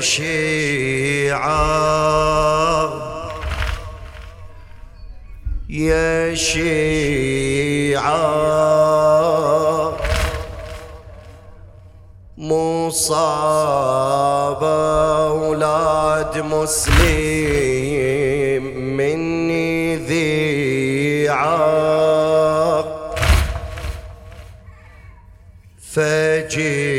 شيعة يا شيعة. مصاب أولاد مسلم مني ذيعة. فجيعة.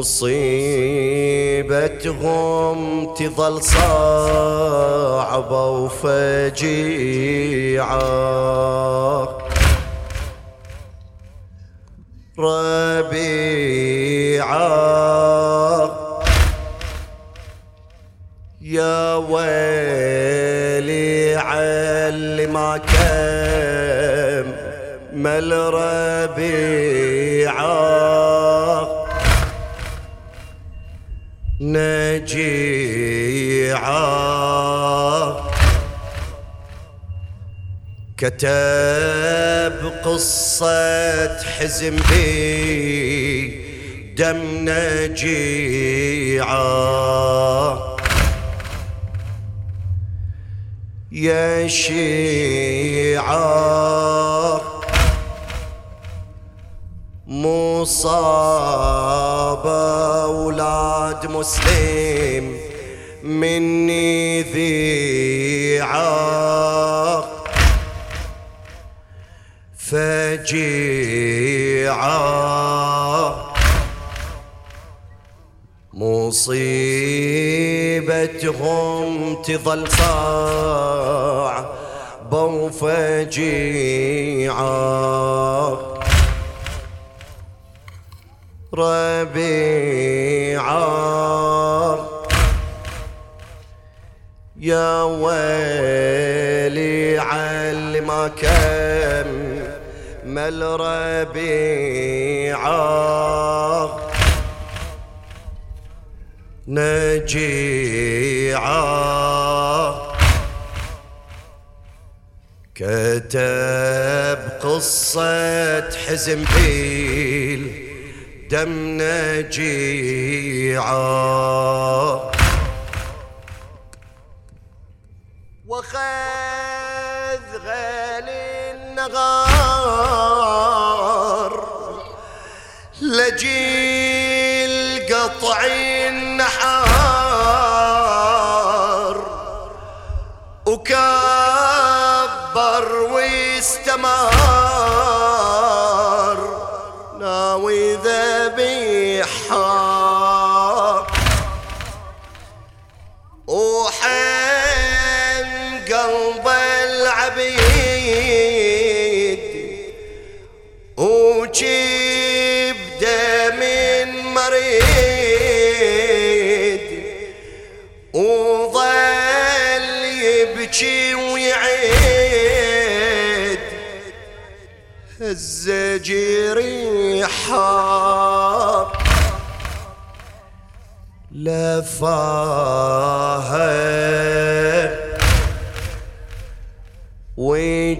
مصيبتهم تظل صعبة وفجيعة. ربيعة. يا ويلي علي ما كم مل نجيعة كتب قصة حزن بي دم نجيعة يا شيعة مصاب أولاد مسلم مني ذيعة فجيعة مصيبتهم تظل صعبة وفجيعة ربيعة. يا ويلي علي ما ربيعة. نجيعة. كتب قصة حزن بيل دم نجيعة وخذ غالي النغار لجيل قلب العبيد وجبده من مريد وظل يبكي ويعيد. الزجر يحار لفاها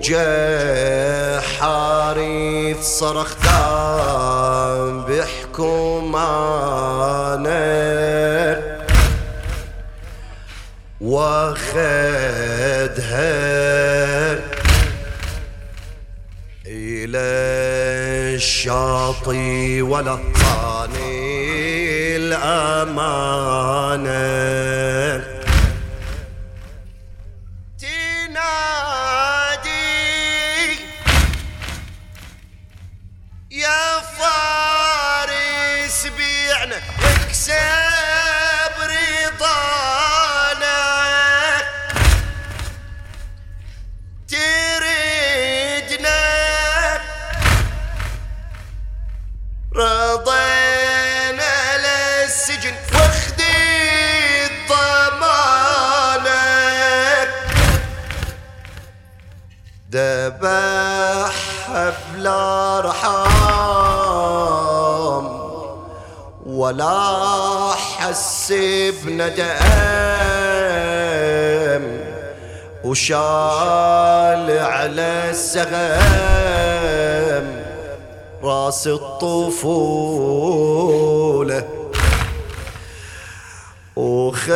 وجا حارث صرخ دام بحكمانه واخذها إلى الشاطئ ولا الأمانة. رحام. ولا حس بندم وشال على السغم. راس الطفولة. وخل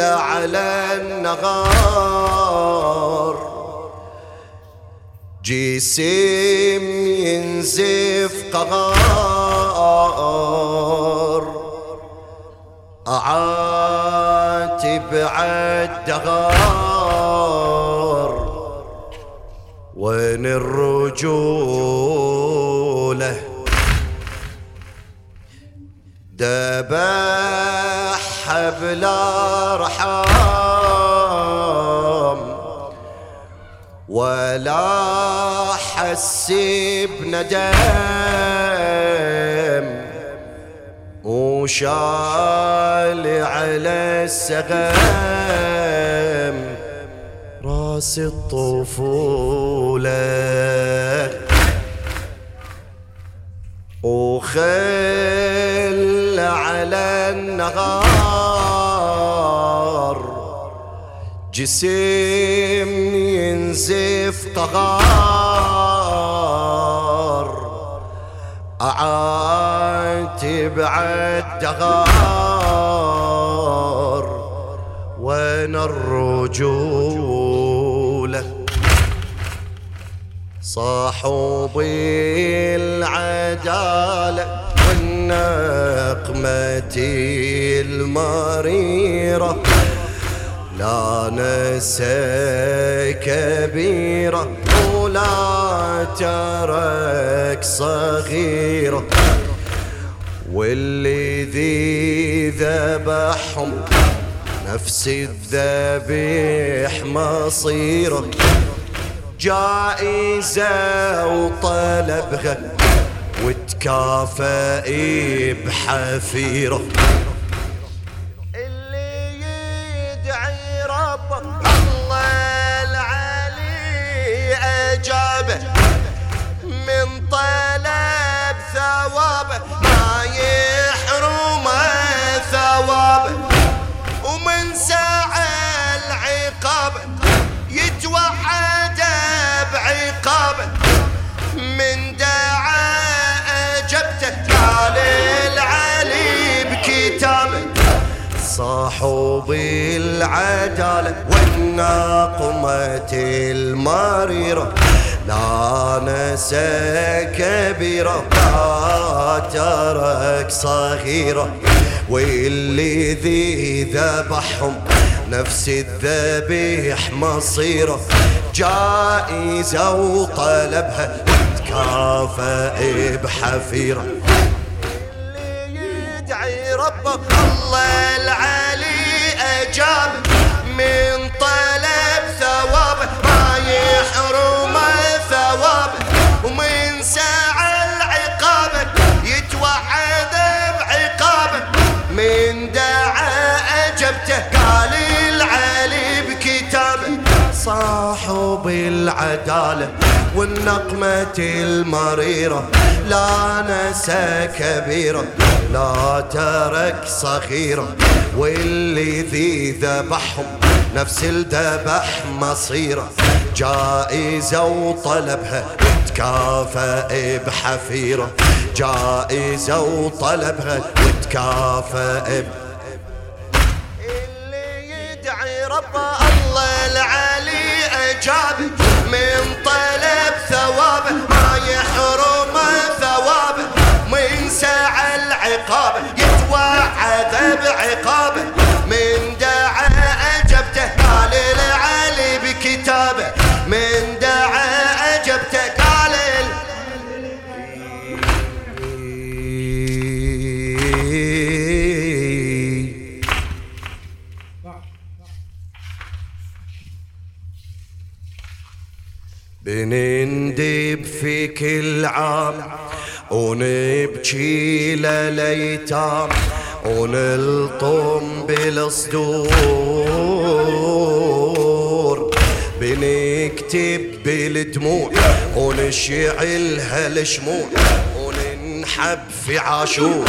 على النغار جسم ينزف قغار أعاتب عالدغار. وين الرجولة دبح بلا رحام. ولا حس بندم وشال على السغام راس الطفولة وخل على النهار جسم ينزف قغار عالدغار وين الرجولة صاحب العدالة والنقمة المريرة. لا نسى كبيرة ولا ترك صغيرة. واللي ذي ذبحهم نفس الذبيح مصيره. جائزة وطلبها وتكافئ بحفيره. صاحب العدالة والناقمة المريرة. لا نسى كبيرة لا ترك صغيرة. واللي ذي ذبحهم نفس الذبيح مصيرة. جائزة وطلبها تكافئ بحفيرة. اللي يدعي ربه الله العلي أجاب من طلب ثوابه ما يحرم صاحب العدالة والنقمة المريرة. لا نسى كبيرة لا ترك صغيرة. واللي ذي ذبحهم نفس الذبح مصيرة. جائزة وطلبها وتكافئ بحفيرة. جائزة وطلبها وتكافئ أجاب من طلب ثوابه. بنندب في كل عام ونبكي لليتام ونلطم بالصدور. بنكتب بالدموع ونشعلها الشموع وننحب في عاشور.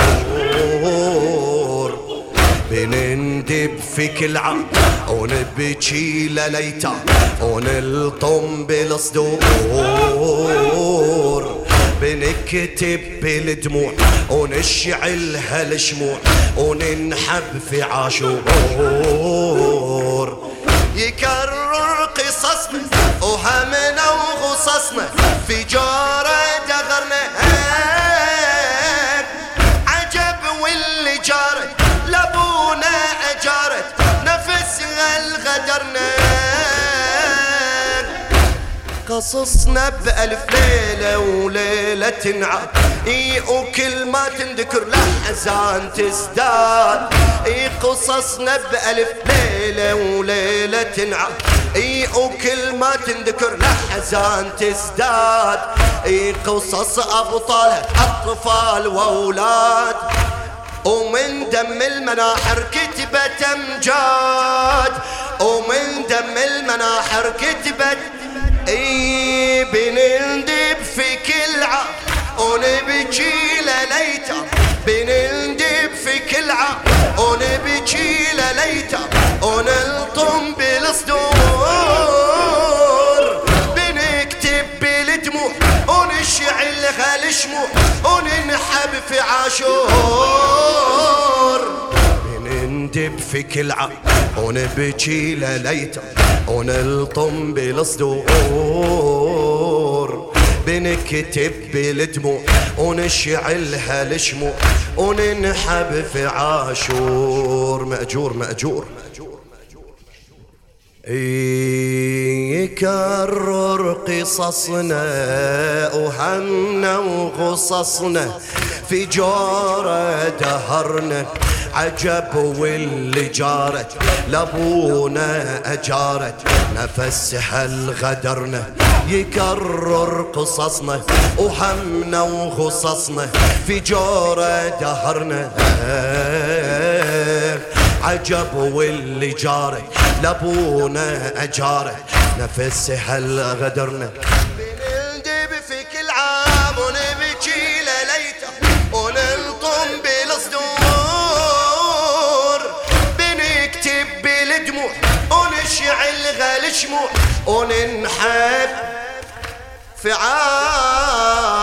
بنندب في كل عام. ونبكي لليتام ونلطم بالصدور. بنكتب بالدموع ونشعلها الشموع وننحب في عاشور. يكرر قصصنا وهمنا وغصصنا. في جارة قصصنا بألف ليلة وليلة تنعاد إي وكل ما تنذكر لحزان تزداد. إي قصصنا بألف ليلة وليلة تنعاد إي وكل ما تنذكر لحزان تزداد. إي قصص ابطالها أطفال وأولاد. ومن دم المناحر كتبت أمجاد. ومن دم المناحر كتبت اي بنندب في كل عام ونبكي لليتا بنندب في كل عام ونبكي لليتا ونلطم بالصدور بنكتب بالدموع ونشعلها الشموع وننحب في عاشور. بنندب في كل عام ونبكي لليتا ونلطم بالصدور. بنكتب بالدموع. ونشعلها الشموع وننحب في عاشور. مأجور مأجور. يكرر قصصنا. وهمنا وغصصنا في جورة دهرنا عجب واللي جارت لابونا أجارت نفسها الغدرنا يكرر قصصنا وهمنا وغصصنا في جورة دهرنا عجب واللي جارت لابونا أجارت نفسها الغدرنا نشمو وننحب في عالم